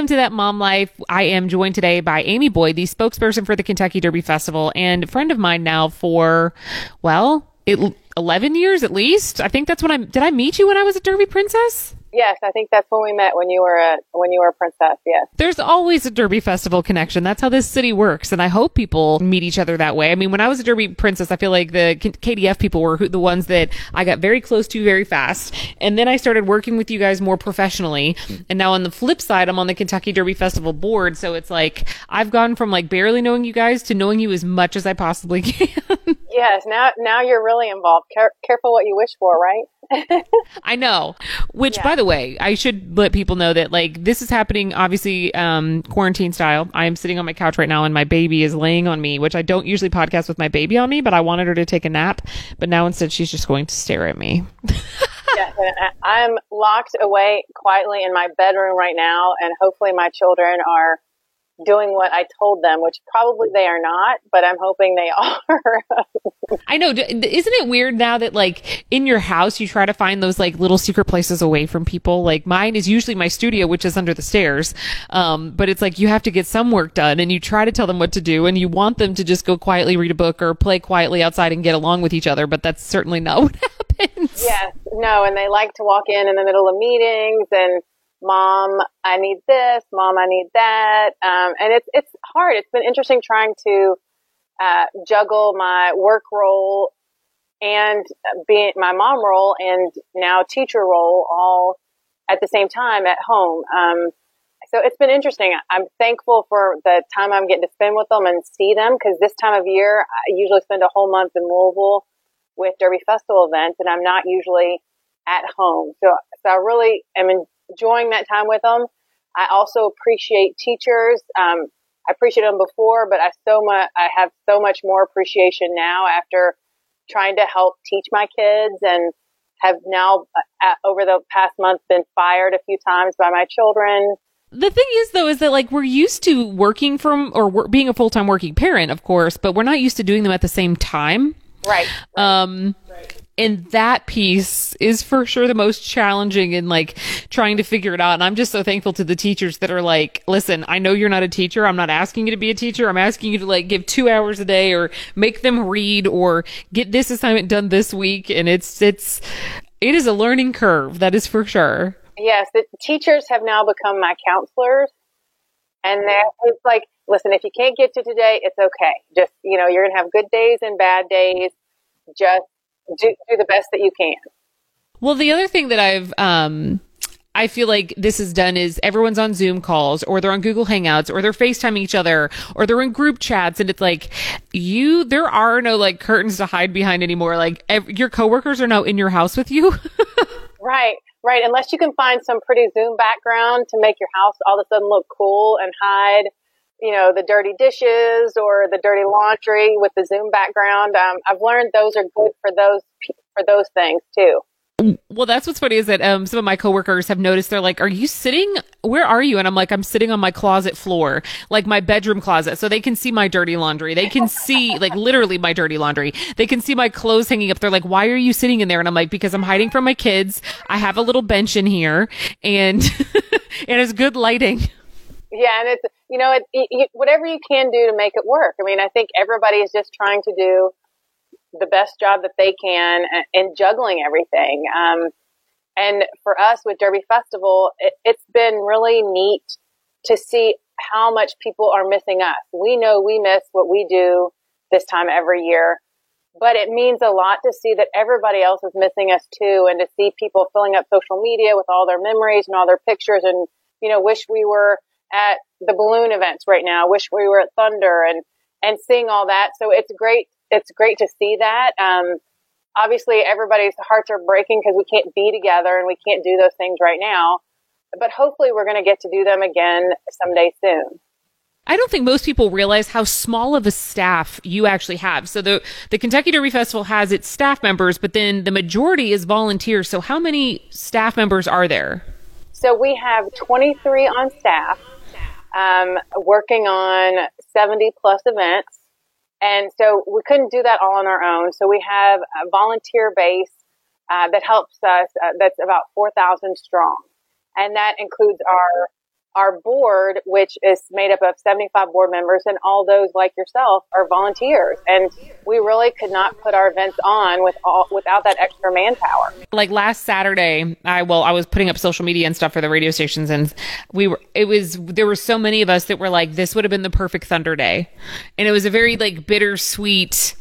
Welcome to that mom life. I am joined today by Amy Boyd, the spokesperson for the Kentucky Derby Festival and a friend of mine now for, well, it, 11 years at least. I think that's when I, did I meet you when I was a Derby princess? Yes, I think that's when we met when you were a when you were a princess. Yes. There's always a Derby Festival connection. That's how this city works, and I hope people meet each other that way. I mean, when I was a Derby princess, I feel like the KDF people were the ones that I got very close to very fast, and then I started working with you guys more professionally. And now on the flip side, I'm on the Kentucky Derby Festival board, so it's like I've gone from like barely knowing you guys to knowing you as much as I possibly can. Yes. Now, now you're really involved. Care- careful what you wish for, right? I know. Which, yeah. by the way, I should let people know that like this is happening obviously um, quarantine style. I am sitting on my couch right now, and my baby is laying on me, which I don't usually podcast with my baby on me, but I wanted her to take a nap, but now instead she's just going to stare at me. yes, I'm locked away quietly in my bedroom right now, and hopefully my children are doing what I told them, which probably they are not, but I'm hoping they are. I know. Isn't it weird now that like in your house you try to find those like little secret places away from people? Like mine is usually my studio, which is under the stairs. Um, but it's like you have to get some work done and you try to tell them what to do and you want them to just go quietly read a book or play quietly outside and get along with each other, but that's certainly not what happens. Yes. No, and they like to walk in in the middle of meetings and mom, I need this, mom, I need that. Um, and it's, it's hard. It's been interesting trying to, uh, juggle my work role and being my mom role and now teacher role all at the same time at home. Um, so it's been interesting. I'm thankful for the time I'm getting to spend with them and see them because this time of year, I usually spend a whole month in Louisville with Derby Festival events and I'm not usually at home. So, so I really am in, enjoying that time with them. I also appreciate teachers. Um, I appreciate them before, but I so much, I have so much more appreciation now after trying to help teach my kids and have now uh, over the past month been fired a few times by my children. The thing is though is that like we're used to working from or being a full-time working parent, of course, but we're not used to doing them at the same time. Right. right. Um right and that piece is for sure the most challenging in like trying to figure it out. And I'm just so thankful to the teachers that are like, listen, I know you're not a teacher. I'm not asking you to be a teacher. I'm asking you to like give two hours a day or make them read or get this assignment done this week. And it's, it's, it is a learning curve. That is for sure. Yes. The teachers have now become my counselors. And it's like, listen, if you can't get to today, it's okay. Just, you know, you're to have good days and bad days. Just do, do the best that you can. Well, the other thing that I've, um, I feel like this is done is everyone's on Zoom calls or they're on Google Hangouts or they're FaceTiming each other or they're in group chats and it's like you there are no like curtains to hide behind anymore like ev- your coworkers are now in your house with you. right. Right. Unless you can find some pretty Zoom background to make your house all of a sudden look cool and hide you know, the dirty dishes or the dirty laundry with the Zoom background. Um, I've learned those are good for those for those things too. Well, that's what's funny is that um, some of my coworkers have noticed they're like, "Are you sitting? Where are you?" And I'm like, "I'm sitting on my closet floor, like my bedroom closet, so they can see my dirty laundry. They can see like literally my dirty laundry. They can see my clothes hanging up. They're like, "Why are you sitting in there?" And I'm like, "Because I'm hiding from my kids. I have a little bench in here, and and it's good lighting." Yeah, and it's you know, it, it, whatever you can do to make it work. I mean, I think everybody is just trying to do the best job that they can in juggling everything. Um, and for us with Derby Festival, it, it's been really neat to see how much people are missing us. We know we miss what we do this time every year, but it means a lot to see that everybody else is missing us too, and to see people filling up social media with all their memories and all their pictures, and you know, wish we were at the balloon events right now. Wish we were at Thunder and and seeing all that. So it's great. It's great to see that. Um, obviously, everybody's hearts are breaking because we can't be together and we can't do those things right now. But hopefully, we're going to get to do them again someday soon. I don't think most people realize how small of a staff you actually have. So the the Kentucky Derby Festival has its staff members, but then the majority is volunteers. So how many staff members are there? So we have 23 on staff um, working on 70 plus events. And so we couldn't do that all on our own. So we have a volunteer base uh, that helps us, uh, that's about 4,000 strong. And that includes our our board, which is made up of 75 board members, and all those like yourself are volunteers. And we really could not put our events on with all, without that extra manpower. Like last Saturday, I well, I was putting up social media and stuff for the radio stations, and we were. It was there were so many of us that were like, this would have been the perfect Thunder Day, and it was a very like bittersweet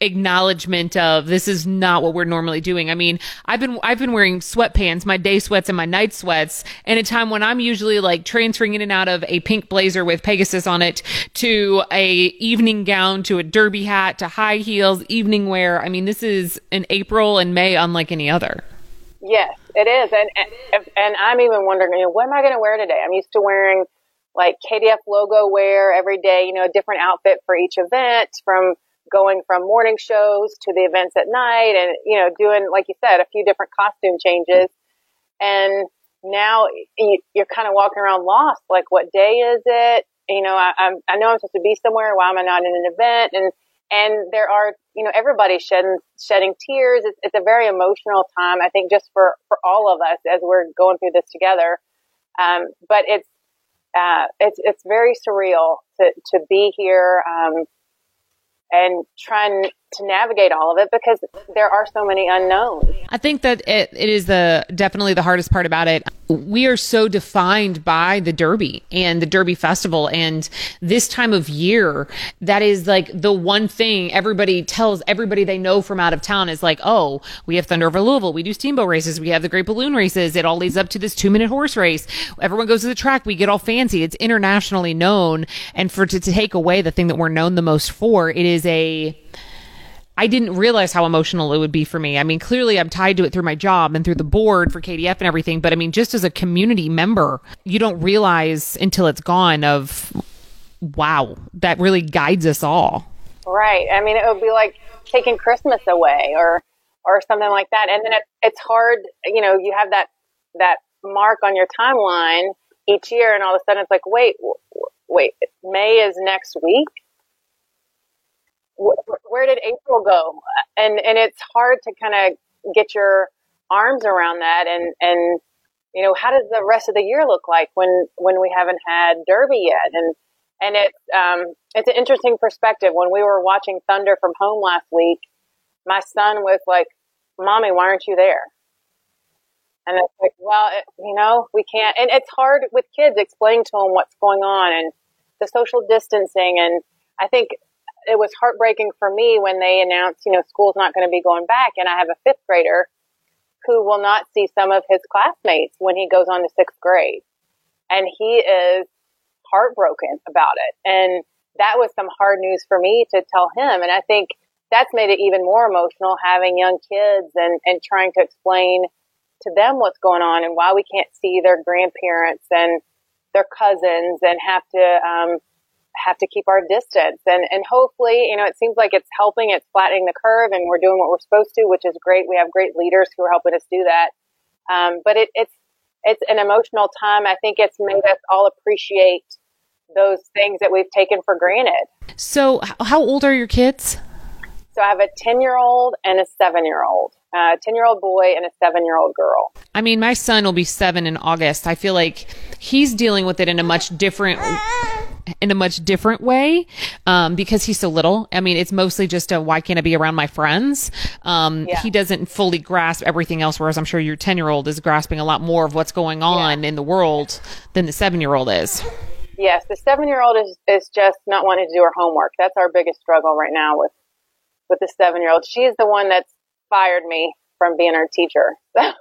acknowledgement of this is not what we're normally doing. I mean, I've been I've been wearing sweatpants, my day sweats and my night sweats, in a time when I'm usually like transferring in and out of a pink blazer with Pegasus on it to a evening gown to a derby hat to high heels, evening wear. I mean, this is in April and May unlike any other. Yes, it is, and and, and I'm even wondering, you know, what am I going to wear today? I'm used to wearing like KDF logo wear every day, you know, a different outfit for each event from going from morning shows to the events at night and, you know, doing, like you said, a few different costume changes. And now you're kind of walking around lost. Like, what day is it? You know, I, I'm, I know I'm supposed to be somewhere. Why am I not in an event? And, and there are, you know, everybody shedding, shedding tears. It's, it's a very emotional time, I think, just for, for all of us as we're going through this together. Um, but it's, uh, it's, it's very surreal to, to be here. Um, and trying to navigate all of it because there are so many unknowns. I think that it, it is the definitely the hardest part about it. We are so defined by the Derby and the Derby Festival and this time of year that is like the one thing everybody tells everybody they know from out of town is like, oh, we have Thunder over Louisville, we do steamboat races, we have the Great Balloon races. It all leads up to this two minute horse race. Everyone goes to the track, we get all fancy. It's internationally known, and for to, to take away the thing that we're known the most for, it is a I didn't realize how emotional it would be for me. I mean, clearly I'm tied to it through my job and through the board for KDF and everything, but I mean, just as a community member, you don't realize until it's gone of wow, that really guides us all. Right. I mean, it would be like taking Christmas away or or something like that. And then it, it's hard, you know, you have that that mark on your timeline each year and all of a sudden it's like, wait, wait, May is next week where did April go? And and it's hard to kind of get your arms around that and and you know how does the rest of the year look like when when we haven't had Derby yet? And and it's um it's an interesting perspective. When we were watching Thunder from home last week my son was like mommy why aren't you there? And it's like well it, you know we can't and it's hard with kids explaining to them what's going on and the social distancing. And I think it was heartbreaking for me when they announced, you know, school's not going to be going back. And I have a fifth grader who will not see some of his classmates when he goes on to sixth grade. And he is heartbroken about it. And that was some hard news for me to tell him. And I think that's made it even more emotional having young kids and, and trying to explain to them what's going on and why we can't see their grandparents and their cousins and have to, um, have to keep our distance. And and hopefully you know it seems like it's helping it's flattening the curve and we're doing what we're supposed to which is great. We have great leaders who are helping us do that. Um, but it, it's it's an emotional time. I think it's made us all appreciate those things that we've taken for granted. So how old are your kids? So i have a 10 year old and a 7 year old a 10 year old boy and a 7 year old girl. I mean my son will be 7 in august. I feel like he's dealing with it in a much different in a much different way um, because he's so little. I mean, it's mostly just a why can't I be around my friends? Um, yeah. He doesn't fully grasp everything else, whereas I'm sure your 10 year old is grasping a lot more of what's going on yeah. in the world than the seven year old is. Yes, the seven year old is, is just not wanting to do her homework. That's our biggest struggle right now with with the seven year old. She's the one that's fired me from being our teacher. I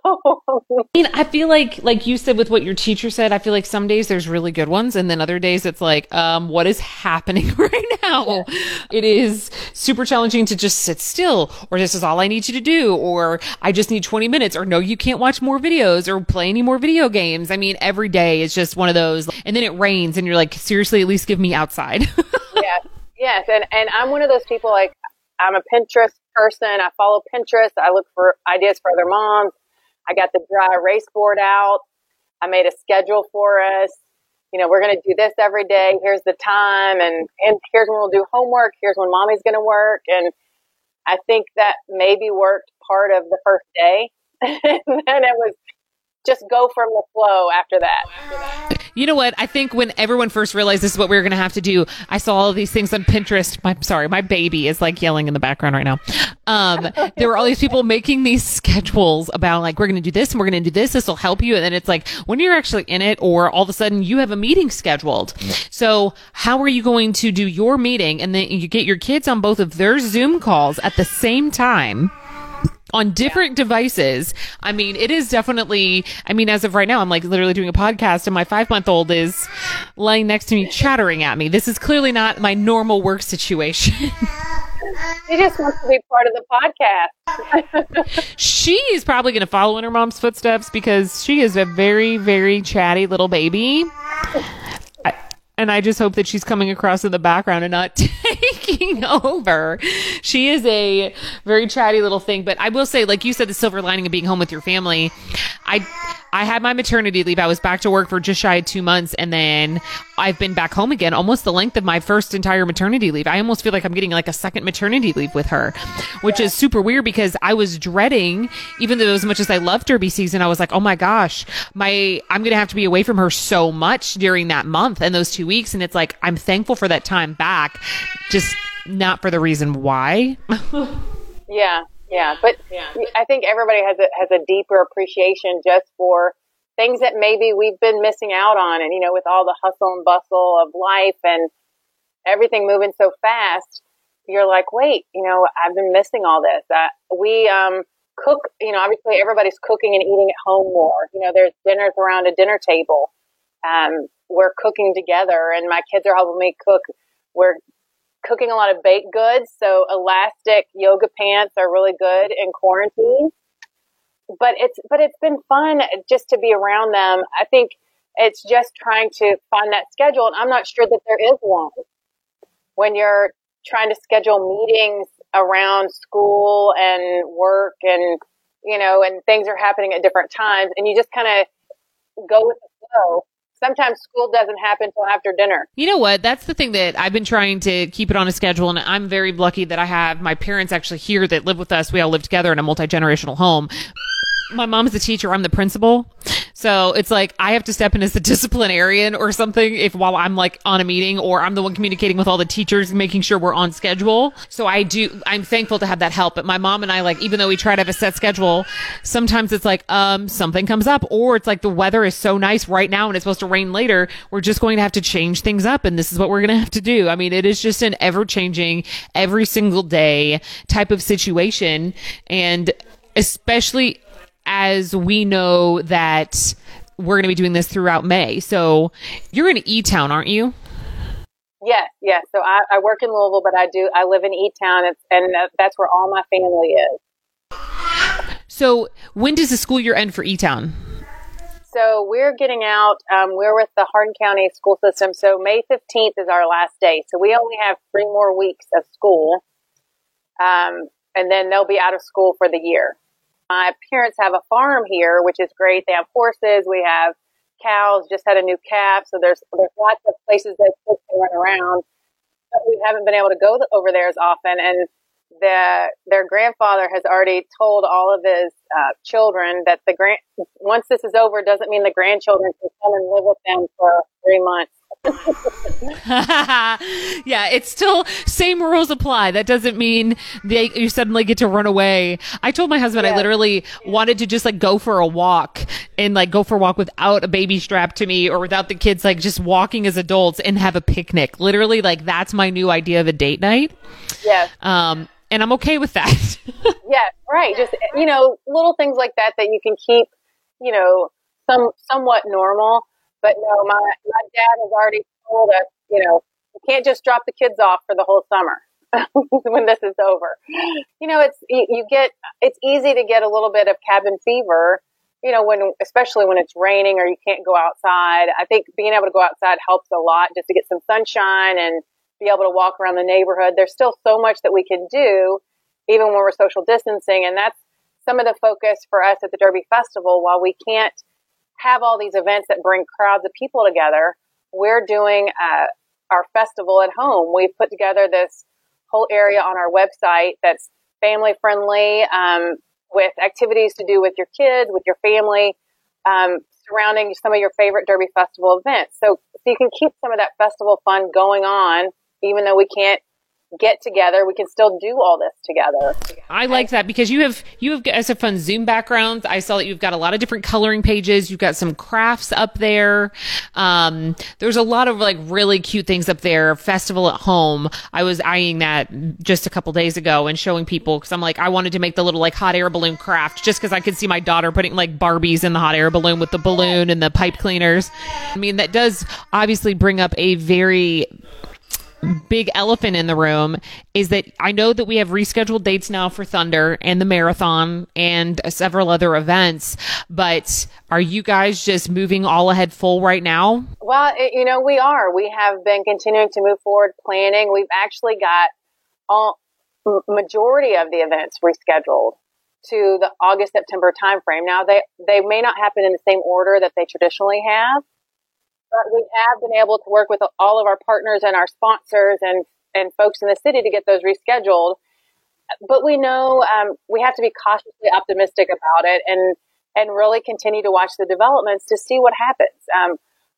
mean, I feel like, like you said with what your teacher said, I feel like some days there's really good ones, and then other days it's like, um, what is happening right now? Yeah. It is super challenging to just sit still, or this is all I need you to do, or I just need 20 minutes, or no, you can't watch more videos or play any more video games. I mean, every day is just one of those, and then it rains, and you're like, seriously, at least give me outside. yes, yes, and and I'm one of those people like I'm a Pinterest person. I follow Pinterest. I look for ideas for other moms. I got the dry erase board out. I made a schedule for us. You know, we're going to do this every day. Here's the time, and and here's when we'll do homework. Here's when mommy's going to work, and I think that maybe worked part of the first day, and then it was just go from the flow after that. After that. You know what? I think when everyone first realized this is what we were going to have to do, I saw all these things on Pinterest. My sorry, my baby is like yelling in the background right now. Um, there were all these people making these schedules about like we're going to do this and we're going to do this. This will help you, and then it's like when you're actually in it, or all of a sudden you have a meeting scheduled. So how are you going to do your meeting and then you get your kids on both of their Zoom calls at the same time? On different yeah. devices. I mean, it is definitely, I mean, as of right now, I'm like literally doing a podcast and my five month old is lying next to me chattering at me. This is clearly not my normal work situation. She just wants to be part of the podcast. she is probably going to follow in her mom's footsteps because she is a very, very chatty little baby and I just hope that she's coming across in the background and not taking over. She is a very chatty little thing, but I will say, like you said, the silver lining of being home with your family. I I had my maternity leave. I was back to work for just shy of two months, and then I've been back home again, almost the length of my first entire maternity leave. I almost feel like I'm getting like a second maternity leave with her, which is super weird because I was dreading, even though as much as I loved Derby season, I was like, oh my gosh, my I'm gonna have to be away from her so much during that month and those two weeks, and it's like I'm thankful for that time back, just not for the reason why. yeah. Yeah, but yeah. I think everybody has a has a deeper appreciation just for things that maybe we've been missing out on, and you know, with all the hustle and bustle of life and everything moving so fast, you're like, wait, you know, I've been missing all this. Uh, we um, cook, you know, obviously everybody's cooking and eating at home more. You know, there's dinners around a dinner table. Um, we're cooking together, and my kids are helping me cook. We're cooking a lot of baked goods. So elastic yoga pants are really good in quarantine. But it's but it's been fun just to be around them. I think it's just trying to find that schedule, and I'm not sure that there is one. When you're trying to schedule meetings around school and work, and you know, and things are happening at different times, and you just kind of go with the flow sometimes school doesn't happen until after dinner. You know what? That's the thing that I've been trying to keep it on a schedule. And I'm very lucky that I have my parents actually here that live with us. We all live together in a multi generational home my mom's the teacher, I'm the principal. So it's like I have to step in as the disciplinarian or something if while I'm like on a meeting or I'm the one communicating with all the teachers, making sure we're on schedule. So I do, I'm thankful to have that help. But my mom and I, like, even though we try to have a set schedule, sometimes it's like, um, something comes up or it's like the weather is so nice right now and it's supposed to rain later. We're just going to have to change things up. And this is what we're going to have to do. I mean, it is just an ever changing every single day type of situation. And especially as we know that we're going to be doing this throughout May. So you're in E Town, aren't you? Yes, yes. So I, I, work in Louisville, but I do I live in E Town, and that's where all my family is. So when does the school year end for E Town? So we're getting out. Um, we're with the Hardin County school system. So May fifteenth is our last day. So we only have three more weeks of school, um, and then they'll be out of school for the year. My parents have a farm here, which is great. They have horses. We have cows. Just had a new calf, so there's there's lots of places that kids can run around. But we haven't been able to go over there as often, and the their grandfather has already told all of his uh, children that the grand once this is over doesn't mean the grandchildren can come and live with them for three months. yeah, it's still same rules apply. That doesn't mean they you suddenly get to run away. I told my husband I literally wanted to just like go for a walk and like go for a walk without a baby strapped to me or without the kids like just walking as adults and have a picnic. Literally like that's my new idea of a date night. Yeah. Um and I'm okay with that. yeah, right. Just you know, little things like that that you can keep, you know, some somewhat normal but no, my my dad has already told us, you know, you can't just drop the kids off for the whole summer when this is over. You know, it's you, you get it's easy to get a little bit of cabin fever. You know, when especially when it's raining or you can't go outside. I think being able to go outside helps a lot just to get some sunshine and be able to walk around the neighborhood. There's still so much that we can do, even when we're social distancing, and that's some of the focus for us at the Derby Festival. While we can't have all these events that bring crowds of people together, we're doing uh, our festival at home. We've put together this whole area on our website that's family friendly um, with activities to do with your kids, with your family, um, surrounding some of your favorite Derby Festival events. So, so you can keep some of that festival fun going on, even though we can't get together. We can still do all this together. I like that because you have you have guys have fun Zoom backgrounds. I saw that you've got a lot of different coloring pages. You've got some crafts up there. Um, there's a lot of like really cute things up there. Festival at home. I was eyeing that just a couple days ago and showing people because I'm like I wanted to make the little like hot air balloon craft just because I could see my daughter putting like Barbies in the hot air balloon with the balloon and the pipe cleaners. I mean that does obviously bring up a very big elephant in the room is that I know that we have rescheduled dates now for Thunder and the marathon and several other events, but are you guys just moving all ahead full right now? Well, it, you know, we are. We have been continuing to move forward planning. We've actually got all majority of the events rescheduled to the August September timeframe. Now they they may not happen in the same order that they traditionally have, but we have been able to work with all of our partners and our sponsors and, and folks in the city to get those rescheduled. But we know um, we have to be cautiously optimistic about it and and really continue to watch the developments to see what happens. Um,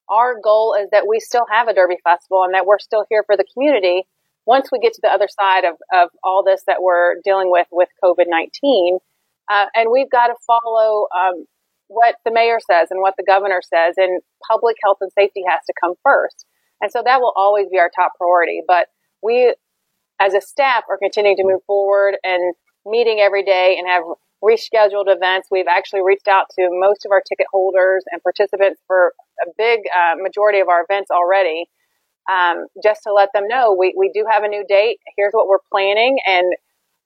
our goal is that we still have a Derby Festival and that we're still here for the community once we get to the other side of, of all this that we're dealing with with COVID 19. Uh, and we've got to follow um, what the mayor says and what the governor says, and public health and safety has to come first. And so that will always be our top priority. But we, as a staff, are continuing to move forward and meeting every day and have rescheduled events. We've actually reached out to most of our ticket holders and participants for a big uh, majority of our events already, um, just to let them know we, we do have a new date. Here's what we're planning, and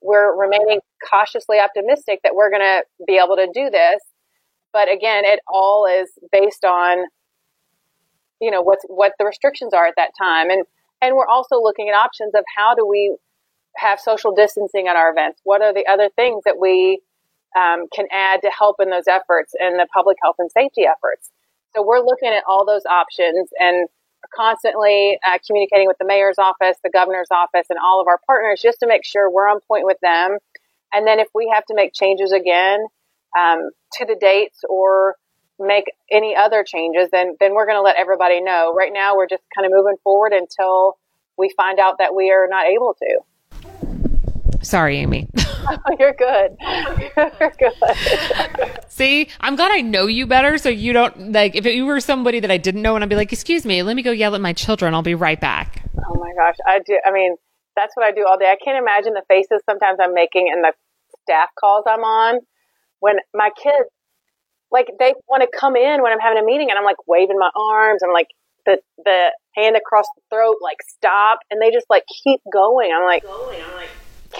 we're remaining cautiously optimistic that we're going to be able to do this. But again, it all is based on, you know, what's, what the restrictions are at that time. And, and we're also looking at options of how do we have social distancing at our events? What are the other things that we um, can add to help in those efforts and the public health and safety efforts? So we're looking at all those options and constantly uh, communicating with the mayor's office, the governor's office, and all of our partners just to make sure we're on point with them. And then if we have to make changes again, um, to the dates or make any other changes, then then we're going to let everybody know. Right now, we're just kind of moving forward until we find out that we are not able to. Sorry, Amy. oh, you're good. You're good. See, I'm glad I know you better, so you don't like. If you were somebody that I didn't know, and I'd be like, "Excuse me, let me go yell at my children. I'll be right back." Oh my gosh, I do. I mean, that's what I do all day. I can't imagine the faces sometimes I'm making in the staff calls I'm on when my kids like they want to come in when I'm having a meeting and I'm like waving my arms. I'm like the the hand across the throat, like stop, and they just like keep going. I'm like, going. I'm like.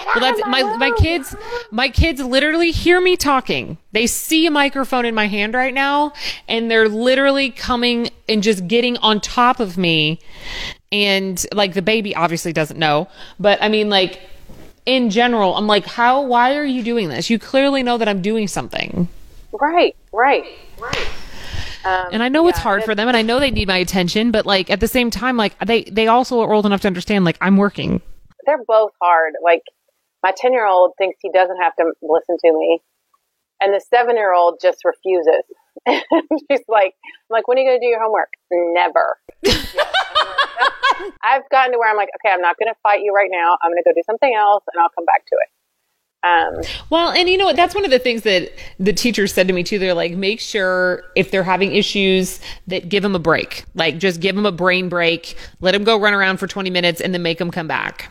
Well, that's my my kids. My kids literally hear me talking. They see a microphone in my hand right now, and they're literally coming and just getting on top of me. And like the baby obviously doesn't know, but I mean like in general, I'm like, how, why are you doing this? You clearly know that I'm doing something. Right, right, right. Um, and I know yeah, it's hard for them, and I know they need my attention, but like at the same time, like they they also are old enough to understand, like I'm working. They're both hard. Like my ten year old thinks he doesn't have to listen to me, and the seven year old just refuses. She's like, I'm like, when are you going to do your homework? Never. I've gotten to where I'm like, okay, I'm not going to fight you right now. I'm going to go do something else and I'll come back to it. Um, well, and you know what? That's one of the things that the teachers said to me too. They're like, make sure if they're having issues that give them a break. Like, just give them a brain break. Let them go run around for 20 minutes and then make them come back.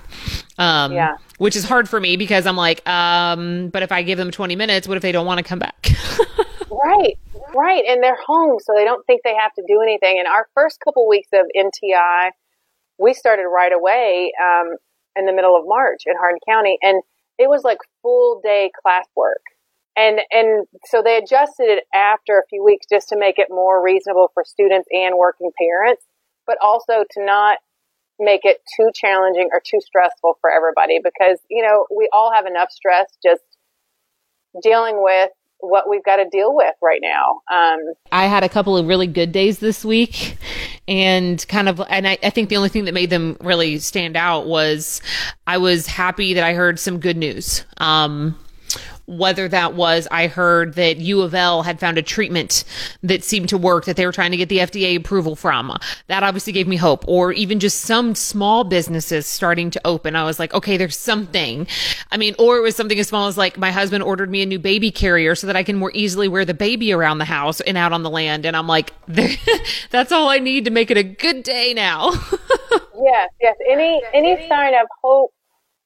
Um, yeah. Which is hard for me because I'm like, um, but if I give them 20 minutes, what if they don't want to come back? right. Right. And they're home, so they don't think they have to do anything. And our first couple weeks of NTI, we started right away um, in the middle of March in Hardin County, and it was like full day classwork. And and so they adjusted it after a few weeks just to make it more reasonable for students and working parents, but also to not make it too challenging or too stressful for everybody because you know we all have enough stress just dealing with what we've got to deal with right now. Um, I had a couple of really good days this week and kind of, and I, I, think the only thing that made them really stand out was I was happy that I heard some good news. Um, whether that was I heard that U of L had found a treatment that seemed to work that they were trying to get the FDA approval from. That obviously gave me hope. Or even just some small businesses starting to open. I was like, okay, there's something. I mean, or it was something as small as like my husband ordered me a new baby carrier so that I can more easily wear the baby around the house and out on the land. And I'm like, that's all I need to make it a good day now. yes, yes. Any any sign of hope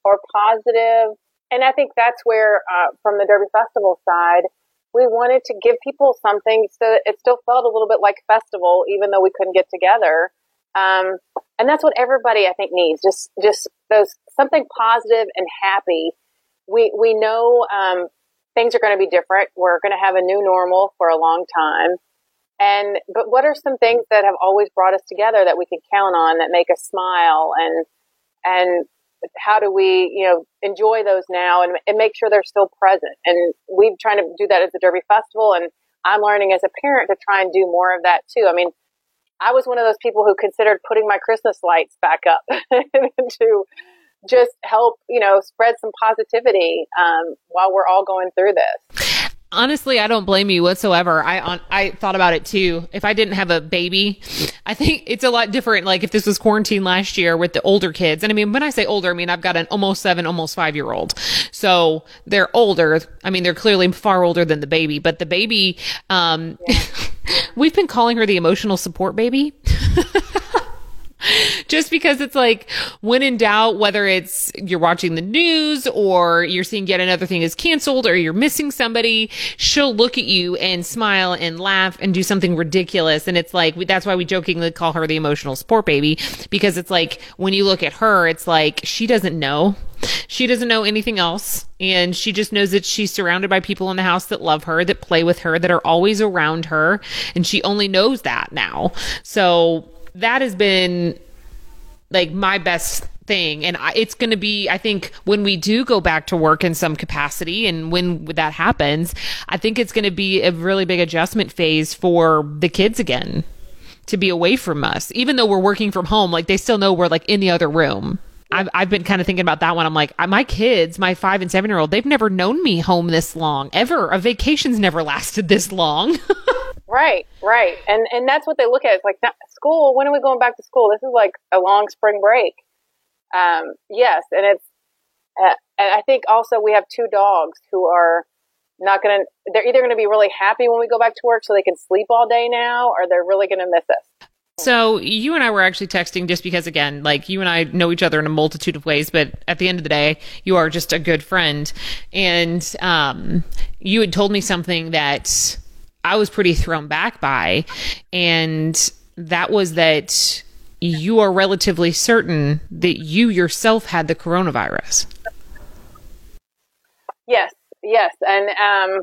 or positive and I think that's where, uh, from the Derby Festival side, we wanted to give people something so it still felt a little bit like festival, even though we couldn't get together. Um, and that's what everybody I think needs. Just, just those something positive and happy. We we know um, things are going to be different. We're going to have a new normal for a long time. And but what are some things that have always brought us together that we can count on that make us smile and and how do we, you know, enjoy those now and, and make sure they're still present? And we've trying to do that at the Derby Festival, and I'm learning as a parent to try and do more of that too. I mean, I was one of those people who considered putting my Christmas lights back up to just help, you know, spread some positivity um, while we're all going through this honestly, I don't blame you whatsoever. I on, I thought about it too. If I didn't have a baby, I think it's a lot different. Like if this was quarantine last year with the older kids, and I mean when I say older, I mean I've got an almost seven, almost five year old, so they're older. I mean they're clearly far older than the baby, but the baby, um, yeah. we've been calling her the emotional support baby. just because it's like when in doubt, whether it's you're watching the news or you're seeing yet another thing is canceled or you're missing somebody, she'll look at you and smile and laugh and do something ridiculous. And it's like, that's why we jokingly call her the emotional support baby because it's like when you look at her, it's like she doesn't know. She doesn't know anything else. And she just knows that she's surrounded by people in the house that love her, that play with her, that are always around her. And she only knows that now. So that has been like my best thing and I, it's going to be i think when we do go back to work in some capacity and when that happens i think it's going to be a really big adjustment phase for the kids again to be away from us even though we're working from home like they still know we're like in the other room I've, I've been kind of thinking about that one. I'm like, my kids, my five and seven year old, they've never known me home this long ever. A vacation's never lasted this long. Right, right, and and that's what they look at. It's like school. When are we going back to school? This is like a long spring break. Um, yes, and it's uh, and I think also we have two dogs who are not going to. They're either going to be really happy when we go back to work so they can sleep all day now, or they're really going to miss us. So you and I were actually texting just because, again, like you and I know each other in a multitude of ways, but at the end of the day, you are just a good friend, and um, you had told me something that I was pretty thrown back by. And that was that you are relatively certain that you yourself had the coronavirus. Yes, yes. And, um,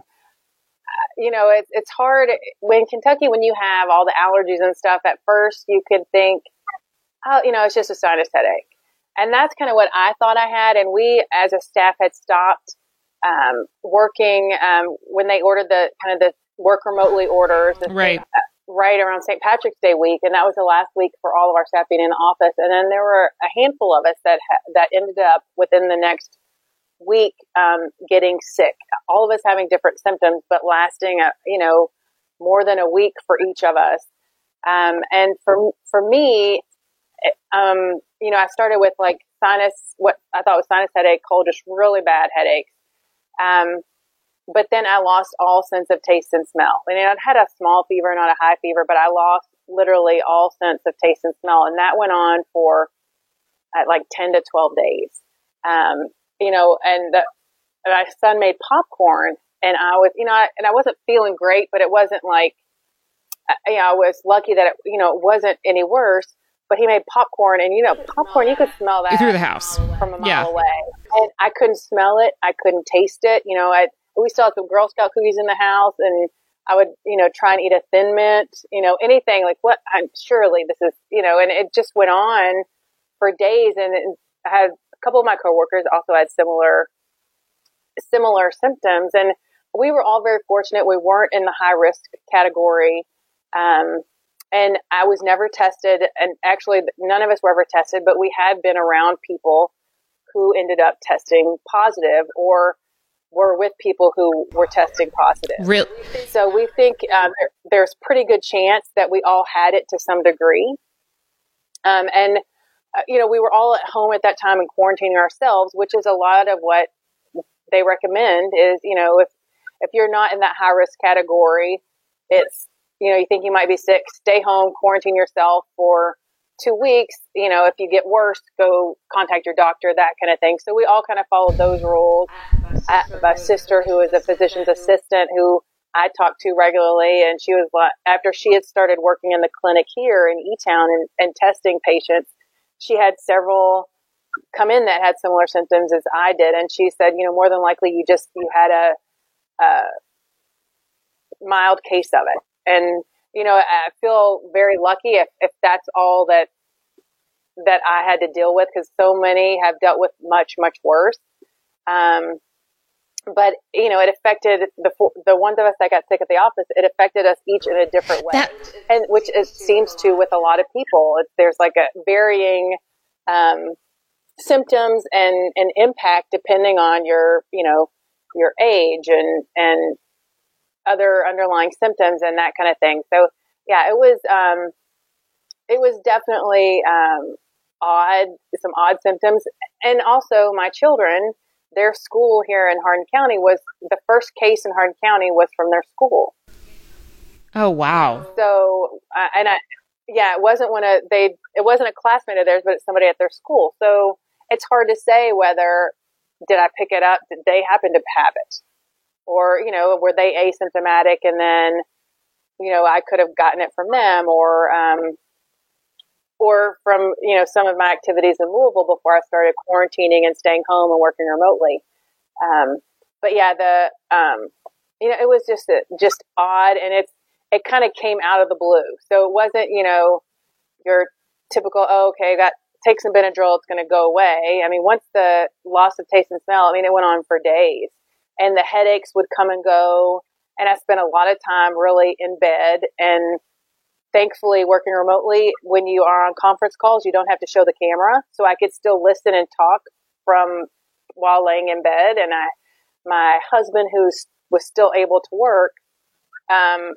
you know, it's, it's hard when Kentucky, when you have all the allergies and stuff, at first you could think, oh, you know, it's just a sinus headache. And that's kind of what I thought I had. And we, as a staff, had stopped um, working um, when they ordered the kind of the work remotely orders. Right. right around St. Patrick's Day week, and that was the last week for all of our staff being in the office. And then there were a handful of us that ha- that ended up within the next week um, getting sick. All of us having different symptoms, but lasting a you know more than a week for each of us. Um, and for for me, um, you know, I started with like sinus, what I thought was sinus headache, cold, just really bad headaches. Um, but then I lost all sense of taste and smell. I mean, I'd had a small fever, not a high fever, but I lost literally all sense of taste and smell. And that went on for uh, like 10 to 12 days. Um, you know, and the, my son made popcorn and I was, you know, I, and I wasn't feeling great, but it wasn't like, uh, you know, I was lucky that it, you know, it wasn't any worse. But he made popcorn, and you know, popcorn you could smell that through the house from a mile yeah. away. And I couldn't smell it, I couldn't taste it. You know, I we still had some Girl Scout cookies in the house, and I would, you know, try and eat a Thin Mint, you know, anything like what? I'm surely this is, you know, and it just went on for days. And it, I had a couple of my coworkers also had similar similar symptoms, and we were all very fortunate. We weren't in the high risk category. Um, and I was never tested, and actually, none of us were ever tested, but we had been around people who ended up testing positive or were with people who were testing positive. Real. So we think um, there's pretty good chance that we all had it to some degree. Um, and uh, you know, we were all at home at that time and quarantining ourselves, which is a lot of what they recommend. Is you know, if if you're not in that high risk category, it's you know, you think you might be sick, stay home, quarantine yourself for two weeks. You know, if you get worse, go contact your doctor, that kind of thing. So we all kind of followed those rules. I have a sister who is a physician's assistant who I talked to regularly, and she was after she had started working in the clinic here in E Town and, and testing patients, she had several come in that had similar symptoms as I did, and she said, you know, more than likely you just you had a, a mild case of it, and you know, I feel very lucky if if that's all that that I had to deal with because so many have dealt with much much worse. Um, but you know, it affected the the ones of us that got sick at the office. It affected us each in a different way, that, and which it seems to with a lot of people. It's, there's like a varying um, symptoms and and impact depending on your you know your age and and other underlying symptoms and that kind of thing. So yeah, it was um, it was definitely um, odd, some odd symptoms, and also my children their school here in Hardin County was the first case in Hardin County was from their school. Oh wow! So uh, and I, yeah, it wasn't one of they. It wasn't a classmate of theirs, but it's somebody at their school. So it's hard to say whether did I pick it up? Did they happen to have it, or you know, were they asymptomatic and then you know I could have gotten it from them, or um, or from you know some of my activities in Louisville before I started quarantining and staying home and working remotely. Um, but yeah, the um, you know it was just just odd, and it's it kind of came out of the blue. So it wasn't you know your typical oh okay got take some Benadryl it's going to go away. I mean once the loss of taste and smell, I mean it went on for days, and the headaches would come and go, and I spent a lot of time really in bed. And thankfully working remotely when you are on conference calls you don't have to show the camera so i could still listen and talk from while laying in bed. And i my husband who was still able to work um,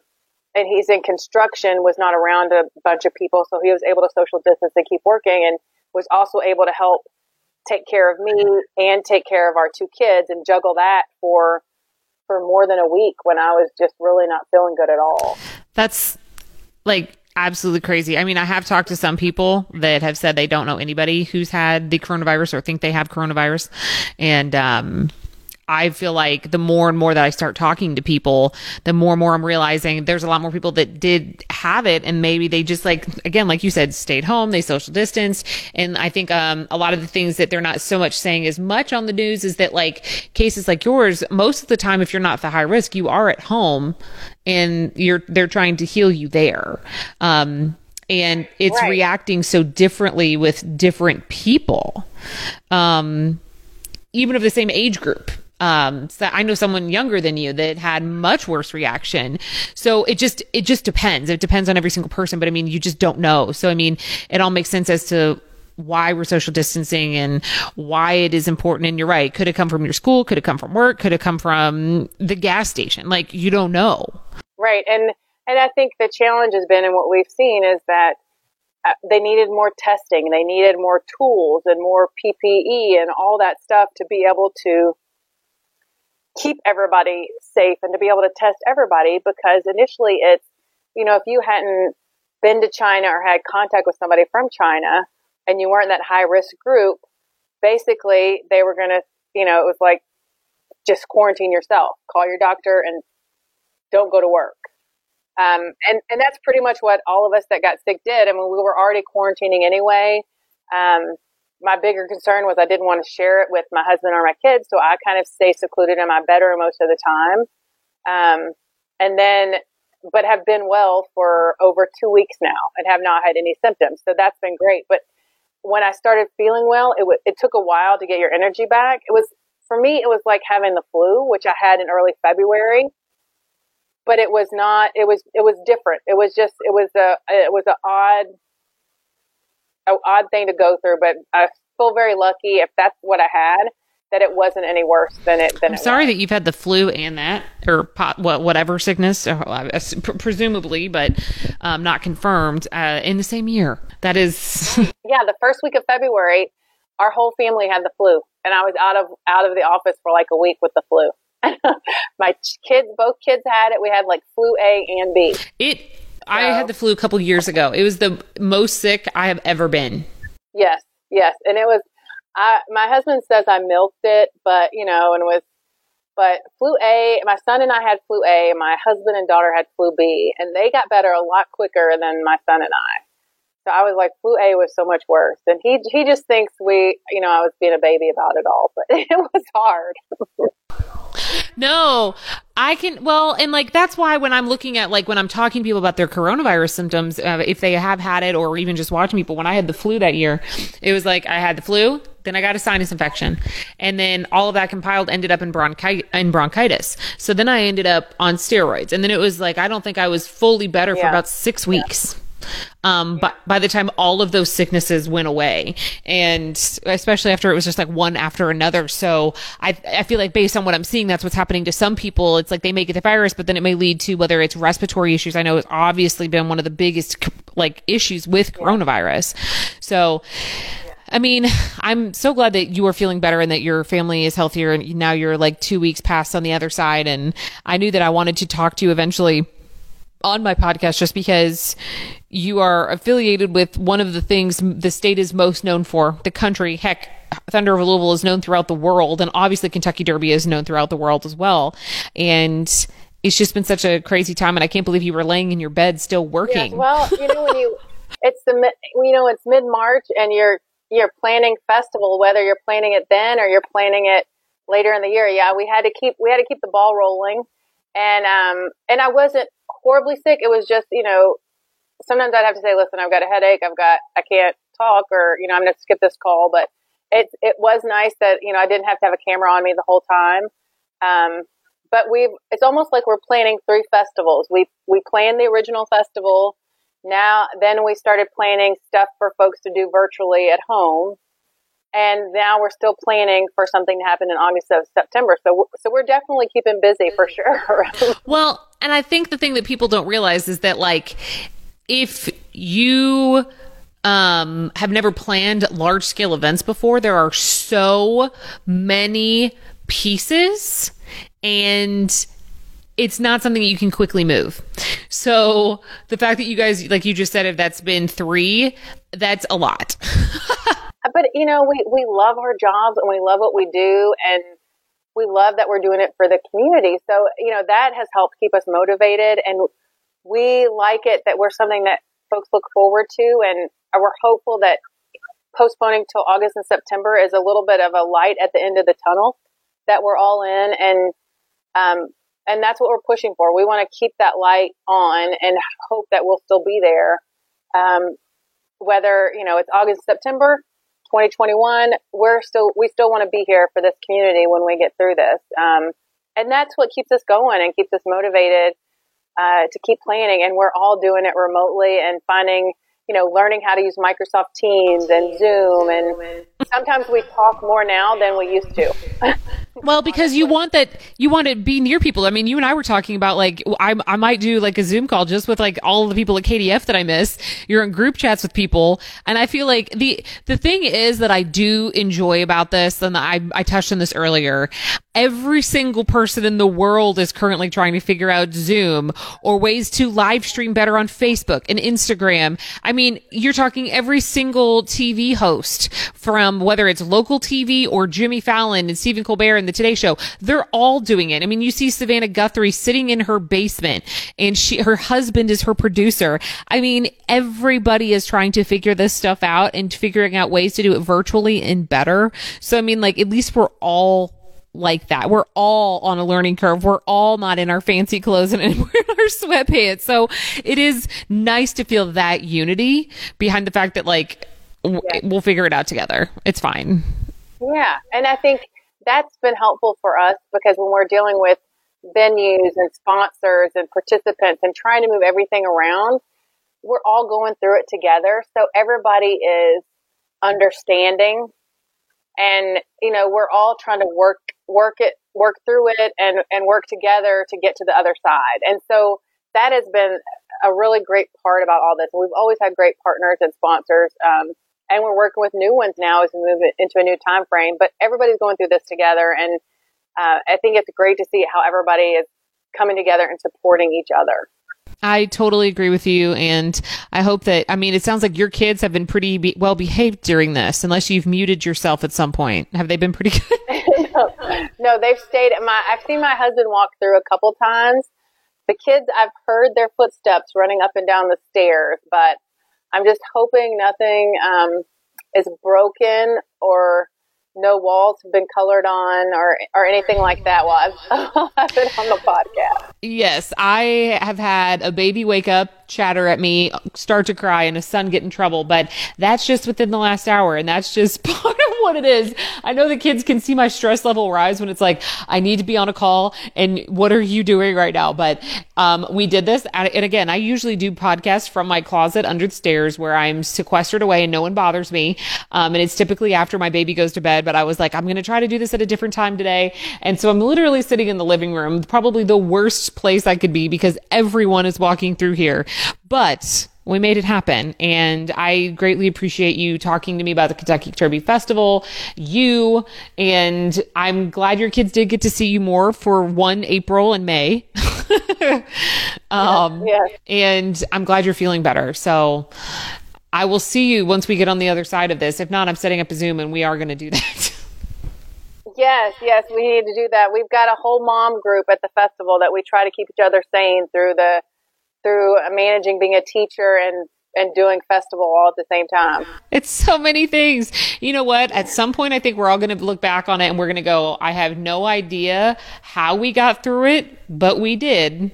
and he's in construction was not around a bunch of people so he was able to social distance and keep working and was also able to help take care of me and take care of our two kids and juggle that for for more than a week when i was just really not feeling good at all that's like absolutely crazy. I mean, I have talked to some people that have said they don't know anybody who's had the coronavirus or think they have coronavirus. And, um, I feel like the more and more that I start talking to people, the more and more I'm realizing there's a lot more people that did have it and maybe they just like, again, like you said, stayed home, they social distanced. And I think, um, a lot of the things that they're not so much saying as much on the news is that like cases like yours, most of the time, if you're not the high risk, you are at home and you're, they're trying to heal you there. Um, and it's right. reacting so differently with different people. Um, even of the same age group um, so I know someone younger than you that had much worse reaction. So it just, it just depends. It depends on every single person, but I mean, you just don't know. So I mean, it all makes sense as to why we're social distancing and why it is important. And you're right. Could it come from your school? Could it come from work? Could it come from the gas station? Like you don't know. Right. And, and I think the challenge has been, and what we've seen is that uh, they needed more testing. They needed more tools and more PPE and all that stuff to be able to keep everybody safe and to be able to test everybody because initially it's, you know, if you hadn't been to China or had contact with somebody from China and you weren't that high risk group, basically they were going to, you know, it was like just quarantine yourself, call your doctor and don't go to work. Um, and, and that's pretty much what all of us that got sick did. I mean, we were already quarantining anyway. Um, my bigger concern was I didn't want to share it with my husband or my kids, so I kind of stay secluded in my bedroom most of the time. Um, and then, but have been well for over two weeks now and have not had any symptoms. So that's been great. But when I started feeling well, it, w- it took a while to get your energy back. It was, for me, it was like having the flu, which I had in early February. But it was not, it was, it was different. It was just, it was a, it was an odd, odd thing to go through, but I feel very lucky if that's what I had. that it wasn't any worse than it. Than I'm it sorry was. that you've had the flu and that, or pot, what, whatever sickness, uh, presumably, but um, not confirmed uh, in the same year. That is, yeah. The first week of February, our whole family had the flu, and I was out of out of the office for like a week with the flu. My kids, both kids had it. We had like flu A and B. It. I had the flu a couple years ago. It was the most sick I have ever been. Yes, yes, and it was. I my husband says I milked it, but you know, and was. But flu A, my son and I had flu A, my husband and daughter had flu B, and they got better a lot quicker than my son and I. So I was like, flu A was so much worse, and he he just thinks we, you know, I was being a baby about it all, but it was hard. No, I can. Well, and like that's why when I'm looking at like when I'm talking to people about their coronavirus symptoms, uh, if they have had it or even just watching people, when I had the flu that year, it was like I had the flu, then I got a sinus infection, and then all of that compiled ended up in bronchi- in bronchitis. So then I ended up on steroids, and then it was like I don't think I was fully better for about six weeks. Um, but by the time all of those sicknesses went away, and especially after it was just like one after another. So I, I feel like based on what I'm seeing, that's what's happening to some people. It's like they may get the virus, but then it may lead to whether it's respiratory issues. I know it's obviously been one of the biggest like issues with coronavirus. So. I mean, I'm so glad that you are feeling better and that your family is healthier and now you're like two weeks past on the other side. And I knew that I wanted to talk to you eventually on my podcast just because you are affiliated with one of the things the state is most known for, the country. Heck, Thunder Over Louisville is known throughout the world, and obviously Kentucky Derby is known throughout the world as well. And it's just been such a crazy time, and I can't believe you were laying in your bed still working. Yes, well, you know when you it's the you know it's mid March and you're you're planning festival, whether you're planning it then or you're planning it later in the year. Yeah, we had to keep we had to keep the ball rolling, and um and I wasn't horribly sick. It was just you know sometimes I'd have to say, listen, I've got a headache, I've got I can't talk, or you know I'm going to skip this call. But it it was nice that you know I didn't have to have a camera on me the whole time. Um, but we've it's almost like we're planning three festivals. We we planned the original festival. Now then we started planning stuff for folks to do virtually at home. And now we're still planning for something to happen in August of September. So so we're definitely keeping busy for sure. Well, and I think the thing that people don't realize is that like if you um have never planned large scale events before, there are so many pieces and it's not something that you can quickly move. So the fact that you guys, like you just said, if that's been three, that's a lot. but you know, we, we love our jobs and we love what we do and we love that we're doing it for the community. So, you know, that has helped keep us motivated and we like it that we're something that folks look forward to and we're hopeful that postponing till August and September is a little bit of a light at the end of the tunnel that we're all in and um, and that's what we're pushing for. We want to keep that light on and hope that we'll still be there. Um, whether you know it's August, September, 2021, we're still we still want to be here for this community when we get through this. Um, and that's what keeps us going and keeps us motivated uh, to keep planning. And we're all doing it remotely and finding you know, learning how to use Microsoft Teams and Zoom. And sometimes we talk more now than we used to. Well, because you want that, you want to be near people. I mean, you and I were talking about like, I, I might do like a Zoom call just with like all the people at KDF that I miss. You're in group chats with people. And I feel like the, the thing is that I do enjoy about this, and I, I touched on this earlier. Every single person in the world is currently trying to figure out Zoom or ways to live stream better on Facebook and Instagram. I mean, you're talking every single TV host from whether it's local TV or Jimmy Fallon and Stephen Colbert and the Today Show. They're all doing it. I mean, you see Savannah Guthrie sitting in her basement and she, her husband is her producer. I mean, everybody is trying to figure this stuff out and figuring out ways to do it virtually and better. So, I mean, like, at least we're all like that. We're all on a learning curve. We're all not in our fancy clothes and we're in our sweatpants. So it is nice to feel that unity behind the fact that like Yeah. we'll figure it out together. It's fine. Yeah, and I think that's been helpful for us because when we're dealing with venues and sponsors and participants and trying to move everything around, we're all going through it together. So everybody is understanding and you know we're all trying to work work it work through it and and work together to get to the other side and so that has been a really great part about all this we've always had great partners and sponsors um, and we're working with new ones now as we move into a new time frame but everybody's going through this together and uh, i think it's great to see how everybody is coming together and supporting each other I totally agree with you. And I hope that, I mean, it sounds like your kids have been pretty be- well behaved during this, unless you've muted yourself at some point. Have they been pretty good? no, no, they've stayed at my, I've seen my husband walk through a couple times. The kids, I've heard their footsteps running up and down the stairs, but I'm just hoping nothing um, is broken or no walls have been colored on or or anything like that while I've, I've been on the podcast. Yes, I have had a baby wake up chatter at me, start to cry, and a son get in trouble. But that's just within the last hour, and that's just part of what it is. I know the kids can see my stress level rise when it's like, I need to be on a call, and what are you doing right now? But um, we did this, and again, I usually do podcasts from my closet under the stairs where I'm sequestered away and no one bothers me. Um, and it's typically after my baby goes to bed, but I was like, I'm going to try to do this at a different time today. And so I'm literally sitting in the living room, probably the worst place I could be because everyone is walking through here. But we made it happen. And I greatly appreciate you talking to me about the Kentucky Derby Festival, you, and I'm glad your kids did get to see you more for one April and May. um, yeah. And I'm glad you're feeling better. So I will see you once we get on the other side of this. If not, I'm setting up a Zoom and we are going to do that. Yes, yes, we need to do that. We've got a whole mom group at the festival that we try to keep each other sane through the through managing being a teacher and and doing festival all at the same time. It's so many things. You know what? At some point, I think we're all going to look back on it and we're going to go, I have no idea how we got through it, but we did.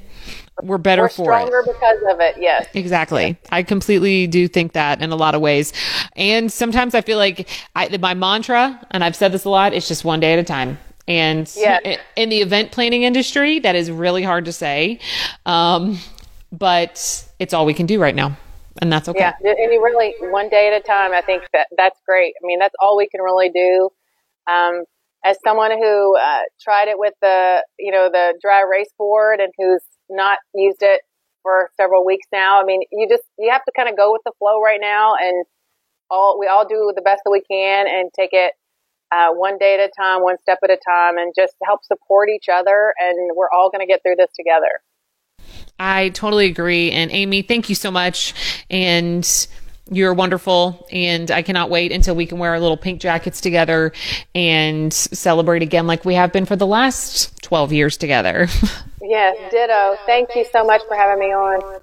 We're better we're for stronger it. because of it. Yes. Exactly. I completely do think that in a lot of ways. And sometimes I feel like I, my mantra, and I've said this a lot, it's just one day at a time. And yeah. in the event planning industry, that is really hard to say. Um, but it's all we can do right now. And that's okay. Yeah. And you really, one day at a time, I think that that's great. I mean, that's all we can really do. Um, as someone who uh, tried it with the, you know, the dry erase board and who's not used it for several weeks now, I mean, you just, you have to kind of go with the flow right now and all, we all do the best that we can and take it uh, one day at a time, one step at a time, and just help support each other. And we're all going to get through this together. I totally agree. And Amy, thank you so much. And you're wonderful. And I cannot wait until we can wear our little pink jackets together and celebrate again like we have been for the last 12 years together. yes, ditto. Thank you so much for having me on.